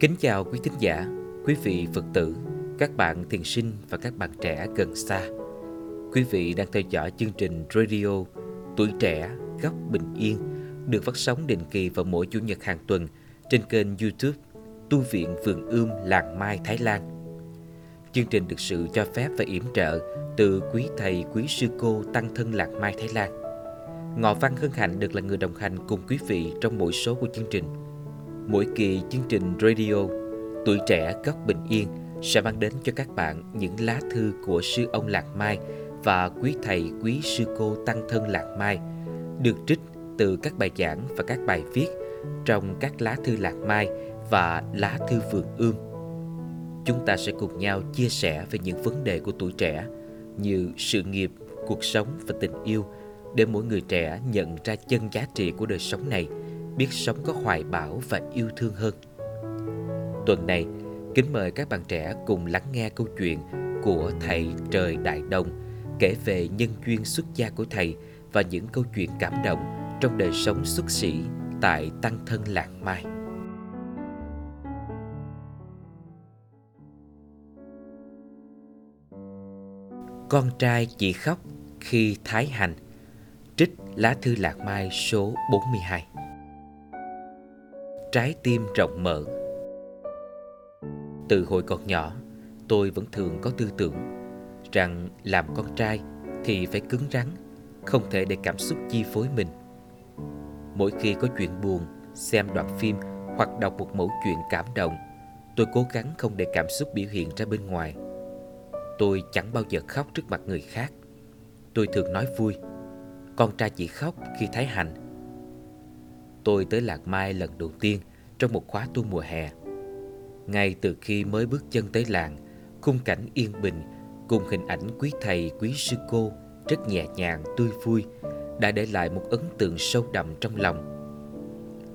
Kính chào quý thính giả, quý vị Phật tử, các bạn thiền sinh và các bạn trẻ gần xa. Quý vị đang theo dõi chương trình radio Tuổi Trẻ Góc Bình Yên được phát sóng định kỳ vào mỗi Chủ nhật hàng tuần trên kênh youtube Tu viện Vườn Ươm Làng Mai Thái Lan. Chương trình được sự cho phép và yểm trợ từ quý thầy, quý sư cô tăng thân Làng Mai Thái Lan. Ngọ Văn hân hạnh được là người đồng hành cùng quý vị trong mỗi số của chương trình. Mỗi kỳ chương trình radio Tuổi trẻ góc bình yên sẽ mang đến cho các bạn những lá thư của sư ông Lạc Mai và quý thầy quý sư cô tăng thân Lạc Mai được trích từ các bài giảng và các bài viết trong các lá thư Lạc Mai và lá thư vườn ươm. Chúng ta sẽ cùng nhau chia sẻ về những vấn đề của tuổi trẻ như sự nghiệp, cuộc sống và tình yêu để mỗi người trẻ nhận ra chân giá trị của đời sống này, biết sống có hoài bão và yêu thương hơn. Tuần này, kính mời các bạn trẻ cùng lắng nghe câu chuyện của thầy Trời Đại đồng kể về nhân duyên xuất gia của thầy và những câu chuyện cảm động trong đời sống xuất sĩ tại Tăng Thân Lạng Mai. Con trai chỉ khóc khi thái hành Trích lá thư lạc mai số 42 Trái tim rộng mở. Từ hồi còn nhỏ, Tôi vẫn thường có tư tưởng Rằng làm con trai Thì phải cứng rắn, Không thể để cảm xúc chi phối mình. Mỗi khi có chuyện buồn, Xem đoạn phim Hoặc đọc một mẫu chuyện cảm động, Tôi cố gắng không để cảm xúc biểu hiện ra bên ngoài. Tôi chẳng bao giờ khóc trước mặt người khác. Tôi thường nói vui, con trai chỉ khóc khi thấy hành. Tôi tới Lạc Mai lần đầu tiên trong một khóa tu mùa hè. Ngay từ khi mới bước chân tới làng, khung cảnh yên bình cùng hình ảnh quý thầy, quý sư cô rất nhẹ nhàng, tươi vui đã để lại một ấn tượng sâu đậm trong lòng.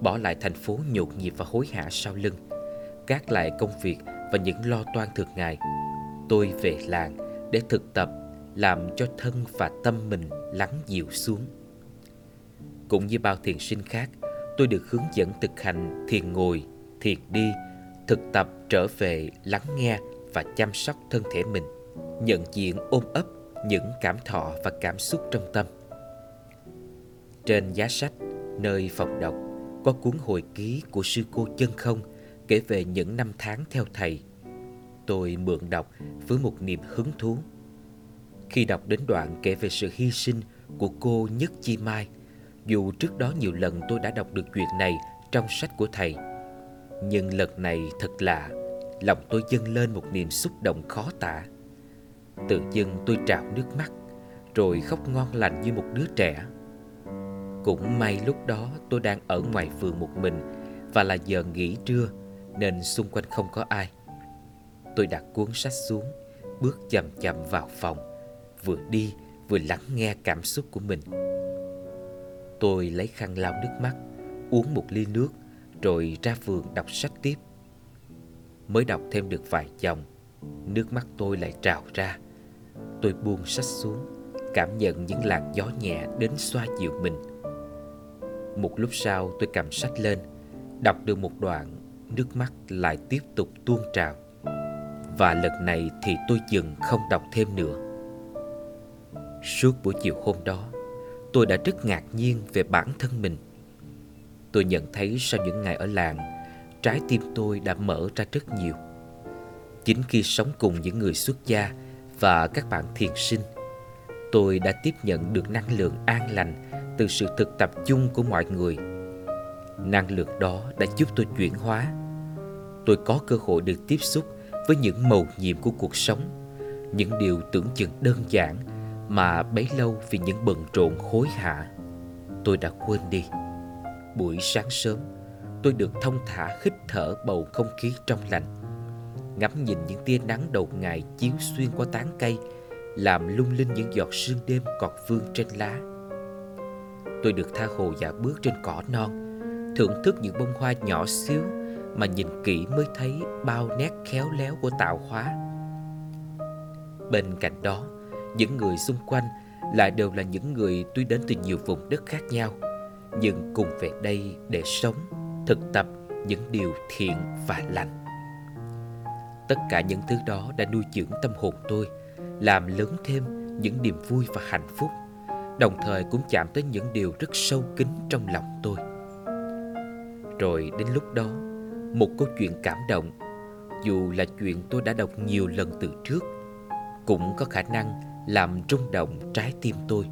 Bỏ lại thành phố nhộn nhịp và hối hả sau lưng, gác lại công việc và những lo toan thường ngày. Tôi về làng để thực tập làm cho thân và tâm mình lắng dịu xuống. Cũng như bao thiền sinh khác, tôi được hướng dẫn thực hành thiền ngồi, thiền đi, thực tập trở về lắng nghe và chăm sóc thân thể mình, nhận diện ôm ấp những cảm thọ và cảm xúc trong tâm. Trên giá sách, nơi phòng đọc, có cuốn hồi ký của sư cô chân không kể về những năm tháng theo thầy. Tôi mượn đọc với một niềm hứng thú khi đọc đến đoạn kể về sự hy sinh của cô Nhất Chi Mai dù trước đó nhiều lần tôi đã đọc được chuyện này trong sách của thầy, Nhưng lần này thật lạ, Lòng tôi dâng lên một niềm xúc động khó tả. Tự dưng tôi trào nước mắt, Rồi khóc ngon lành như một đứa trẻ. Cũng may lúc đó tôi đang ở ngoài vườn một mình Và là giờ nghỉ trưa, Nên xung quanh không có ai. Tôi đặt cuốn sách xuống, Bước chậm chậm vào phòng, vừa đi vừa lắng nghe cảm xúc của mình. Tôi lấy khăn lau nước mắt, uống một ly nước rồi ra vườn đọc sách tiếp. Mới đọc thêm được vài dòng, nước mắt tôi lại trào ra. Tôi buông sách xuống, cảm nhận những làn gió nhẹ đến xoa dịu mình. Một lúc sau tôi cầm sách lên, đọc được một đoạn, nước mắt lại tiếp tục tuôn trào. Và lần này thì tôi dừng không đọc thêm nữa. Suốt buổi chiều hôm đó Tôi đã rất ngạc nhiên về bản thân mình. Tôi nhận thấy sau những ngày ở làng, Trái tim tôi đã mở ra rất nhiều. Chính khi sống cùng những người xuất gia Và các bạn thiền sinh, Tôi đã tiếp nhận được năng lượng an lành Từ sự thực tập chung của mọi người. Năng lượng đó đã giúp tôi chuyển hóa. Tôi có cơ hội được tiếp xúc với những màu nhiệm của cuộc sống, Những điều tưởng chừng đơn giản mà bấy lâu vì những bận rộn khối hạ, tôi đã quên đi. Buổi sáng sớm tôi được thông thả hít thở bầu không khí trong lành ngắm nhìn những tia nắng đầu ngày chiếu xuyên qua tán cây làm lung linh những giọt sương đêm cọt vương trên lá. Tôi được tha hồ dạ bước trên cỏ non thưởng thức những bông hoa nhỏ xíu mà nhìn kỹ mới thấy bao nét khéo léo của tạo hóa. Bên cạnh đó những người xung quanh lại đều là những người tuy đến từ nhiều vùng đất khác nhau nhưng cùng về đây để sống, thực tập những điều thiện và lành. Tất cả những thứ đó đã nuôi dưỡng tâm hồn tôi, làm lớn thêm những niềm vui và hạnh phúc, đồng thời cũng chạm tới những điều rất sâu kín trong lòng tôi. Rồi đến lúc đó, một câu chuyện cảm động, dù là chuyện tôi đã đọc nhiều lần từ trước, cũng có khả năng làm rung động trái tim tôi.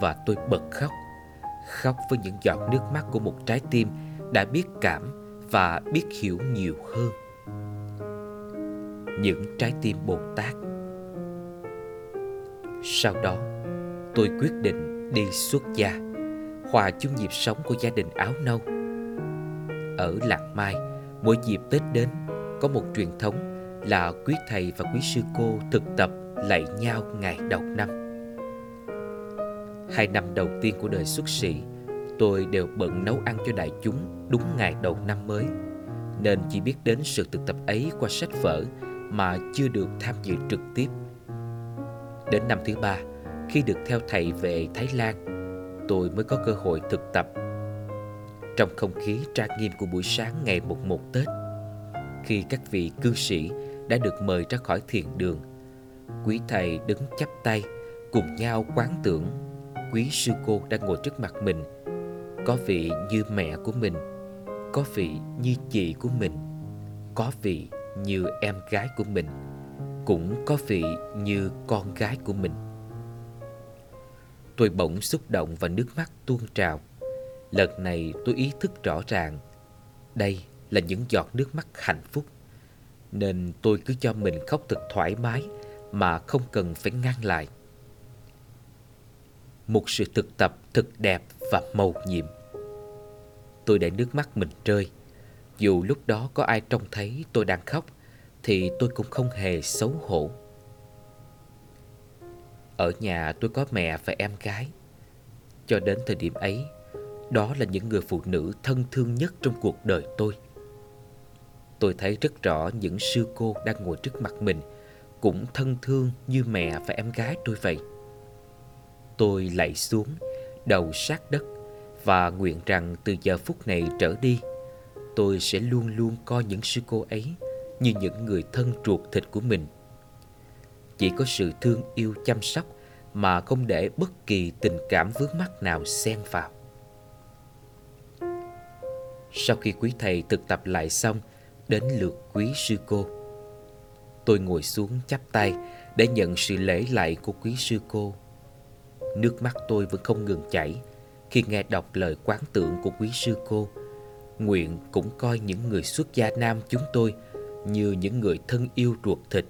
Và tôi bật khóc, khóc với những giọt nước mắt của một trái tim đã biết cảm và biết hiểu nhiều hơn. Những trái tim Bồ Tát. Sau đó, tôi quyết định đi xuất gia, hòa chung nhịp sống của gia đình áo nâu. Ở lạc Mai, mỗi dịp Tết đến, có một truyền thống là quý thầy và quý sư cô thực tập lạy nhau ngày đầu năm. Hai năm đầu tiên của đời xuất sĩ, tôi đều bận nấu ăn cho đại chúng đúng ngày đầu năm mới, nên chỉ biết đến sự thực tập ấy qua sách vở mà chưa được tham dự trực tiếp. Đến năm thứ ba, khi được theo thầy về Thái Lan, tôi mới có cơ hội thực tập. Trong không khí trang nghiêm của buổi sáng ngày mùng một Tết, khi các vị cư sĩ đã được mời ra khỏi thiền đường, quý thầy đứng chắp tay, cùng nhau quán tưởng. Quý sư cô đang ngồi trước mặt mình. Có vị như mẹ của mình, có vị như chị của mình, có vị như em gái của mình, cũng có vị như con gái của mình. Tôi bỗng xúc động và nước mắt tuôn trào. Lần này tôi ý thức rõ ràng, đây là những giọt nước mắt hạnh phúc, nên tôi cứ cho mình khóc thật thoải mái mà không cần phải ngăn lại. Một sự thực tập thật đẹp và màu nhiệm. Tôi để nước mắt mình rơi. Dù lúc đó có ai trông thấy tôi đang khóc, thì tôi cũng không hề xấu hổ. Ở nhà tôi có mẹ và em gái. Cho đến thời điểm ấy, đó là những người phụ nữ thân thương nhất trong cuộc đời tôi. Tôi thấy rất rõ những sư cô đang ngồi trước mặt mình cũng thân thương như mẹ và em gái tôi vậy. Tôi lạy xuống, đầu sát đất và nguyện rằng từ giờ phút này trở đi, tôi sẽ luôn luôn coi những sư cô ấy như những người thân ruột thịt của mình. Chỉ có sự thương yêu chăm sóc mà không để bất kỳ tình cảm vướng mắc nào xen vào. Sau khi quý thầy thực tập lại xong, đến lượt quý sư cô tôi ngồi xuống chắp tay để nhận sự lễ lại của quý sư cô nước mắt tôi vẫn không ngừng chảy khi nghe đọc lời quán tưởng của quý sư cô nguyện cũng coi những người xuất gia nam chúng tôi như những người thân yêu ruột thịt.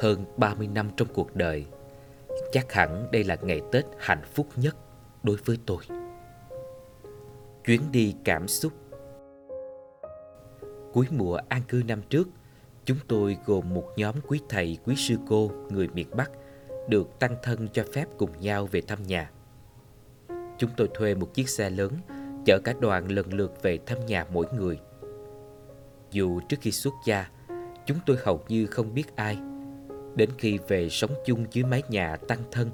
Hơn 30 năm trong cuộc đời, chắc hẳn đây là ngày Tết hạnh phúc nhất đối với tôi. Chuyến đi cảm xúc Cuối mùa an cư năm trước, chúng tôi gồm một nhóm quý thầy, quý sư cô người miền Bắc được tăng thân cho phép cùng nhau về thăm nhà. Chúng tôi thuê một chiếc xe lớn chở cả đoàn lần lượt về thăm nhà mỗi người. Dù trước khi xuất gia, chúng tôi hầu như không biết ai. Đến khi về sống chung dưới mái nhà tăng thân,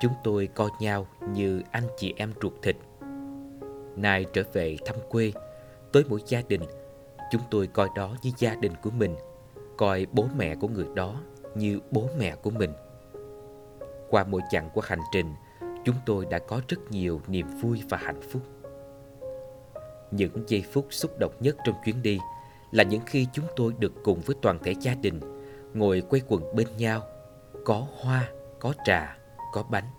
chúng tôi coi nhau như anh chị em ruột thịt. Nay trở về thăm quê, tới mỗi gia đình, chúng tôi coi đó như gia đình của mình, coi bố mẹ của người đó như bố mẹ của mình. Qua mỗi chặng của hành trình, chúng tôi đã có rất nhiều niềm vui và hạnh phúc. Những giây phút xúc động nhất trong chuyến đi là những khi chúng tôi được cùng với toàn thể gia đình ngồi quay quần bên nhau, có hoa, có trà, có bánh.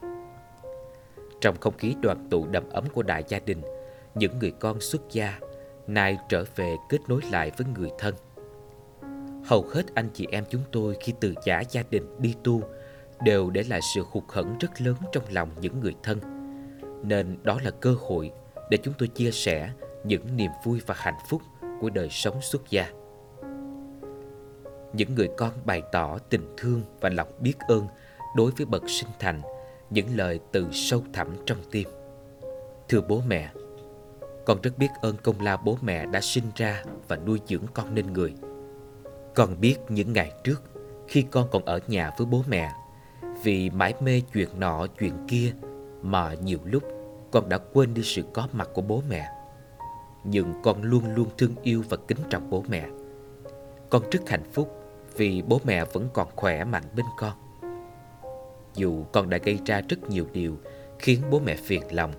Trong không khí đoàn tụ đầm ấm của đại gia đình, những người con xuất gia nay trở về kết nối lại với người thân. Hầu hết anh chị em chúng tôi khi từ giả gia đình đi tu đều để lại sự hụt hẫng rất lớn trong lòng những người thân. Nên đó là cơ hội để chúng tôi chia sẻ những niềm vui và hạnh phúc của đời sống xuất gia. Những người con bày tỏ tình thương và lòng biết ơn đối với bậc sinh thành, những lời từ sâu thẳm trong tim. Thưa bố mẹ, con rất biết ơn công lao bố mẹ đã sinh ra và nuôi dưỡng con nên người. Con biết những ngày trước, khi con còn ở nhà với bố mẹ, vì mãi mê chuyện nọ chuyện kia mà nhiều lúc con đã quên đi sự có mặt của bố mẹ. Nhưng con luôn luôn thương yêu và kính trọng bố mẹ. Con rất hạnh phúc vì bố mẹ vẫn còn khỏe mạnh bên con. Dù con đã gây ra rất nhiều điều khiến bố mẹ phiền lòng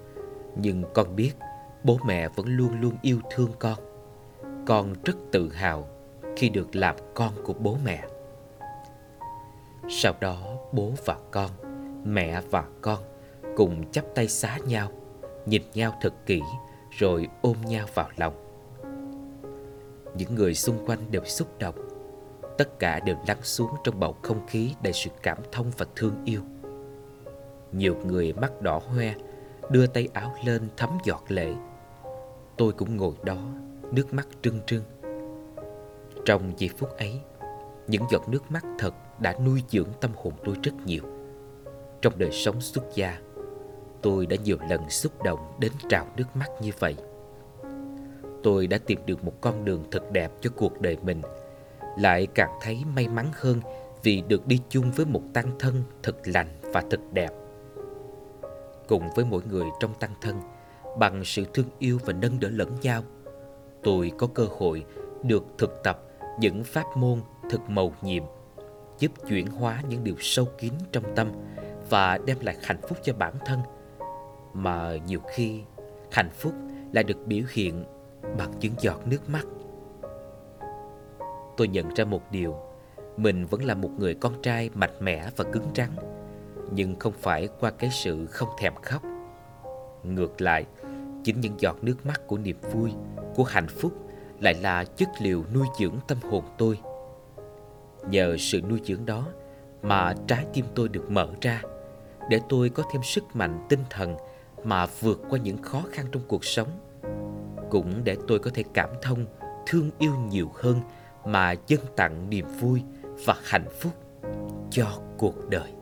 Nhưng con biết bố mẹ vẫn luôn luôn yêu thương con. Con rất tự hào khi được làm con của bố mẹ. Sau đó bố và con, mẹ và con cùng chắp tay xá nhau Nhìn nhau thật kỹ rồi ôm nhau vào lòng. Những người xung quanh đều xúc động. Tất cả đều lắng xuống trong bầu không khí đầy sự cảm thông và thương yêu. Nhiều người mắt đỏ hoe Đưa tay áo lên thấm giọt lệ. Tôi cũng ngồi đó Nước mắt trưng trưng trong giây phút ấy, Những giọt nước mắt thật đã nuôi dưỡng tâm hồn tôi rất nhiều. Trong đời sống xuất gia, Tôi đã nhiều lần xúc động đến trào nước mắt như vậy. Tôi đã tìm được một con đường thật đẹp cho cuộc đời mình, Lại càng thấy may mắn hơn Vì được đi chung với một tăng thân thật lành và thật đẹp. Cùng với mỗi người trong tăng thân, Bằng sự thương yêu và nâng đỡ lẫn nhau, Tôi có cơ hội được thực tập những pháp môn thực màu nhiệm, Giúp chuyển hóa những điều sâu kín trong tâm Và đem lại hạnh phúc cho bản thân. Mà nhiều khi, hạnh phúc lại được biểu hiện bằng những giọt nước mắt. Tôi nhận ra một điều, mình vẫn là một người con trai mạnh mẽ và cứng rắn, nhưng không phải qua cái sự không thèm khóc. Ngược lại, chính những giọt nước mắt của niềm vui, của hạnh phúc lại là chất liệu nuôi dưỡng tâm hồn tôi. Nhờ sự nuôi dưỡng đó mà trái tim tôi được mở ra, để tôi có thêm sức mạnh tinh thần mà vượt qua những khó khăn trong cuộc sống. Cũng để tôi có thể cảm thông, thương yêu nhiều hơn mà dâng tặng niềm vui và hạnh phúc cho cuộc đời.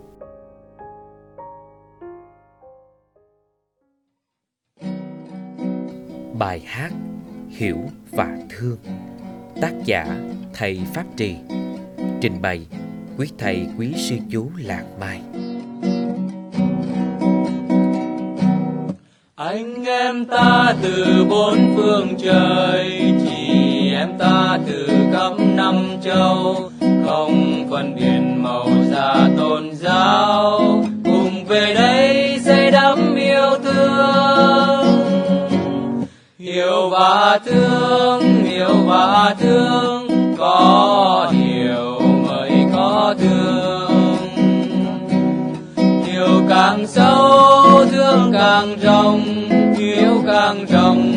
Bài hát hiểu và thương. Tác giả thầy pháp trì. Trình bày quý thầy, quý sư chú làng mai. Anh em ta từ bốn phương trời, chị em ta từ khắp năm châu. Không phân biệt màu da tôn giáo và thương, yêu và thương, có hiểu mới có thương. Yêu càng sâu, thương càng rộng, yêu càng rộng,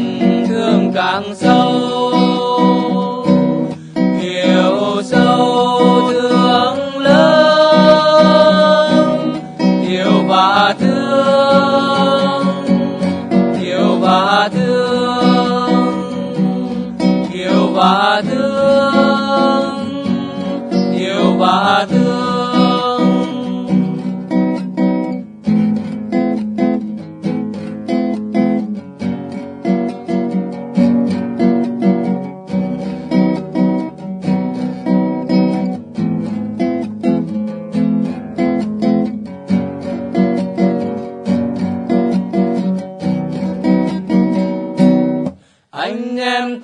thương càng sâu. Và thương yêu và thương.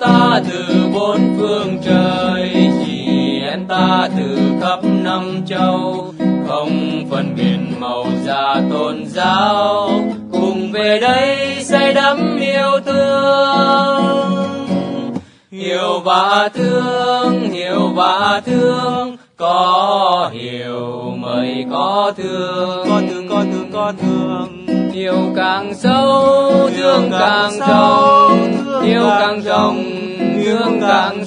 Ta từ bốn phương trời chị em ta từ khắp năm châu. Không phân biệt màu da tôn giáo cùng về đây say đắm yêu thương. Hiểu và thương hiểu và thương có hiểu mới có thương. Có thương có thương có thương. Yêu càng sâu thương càng rộng yêu càng rộng thương càng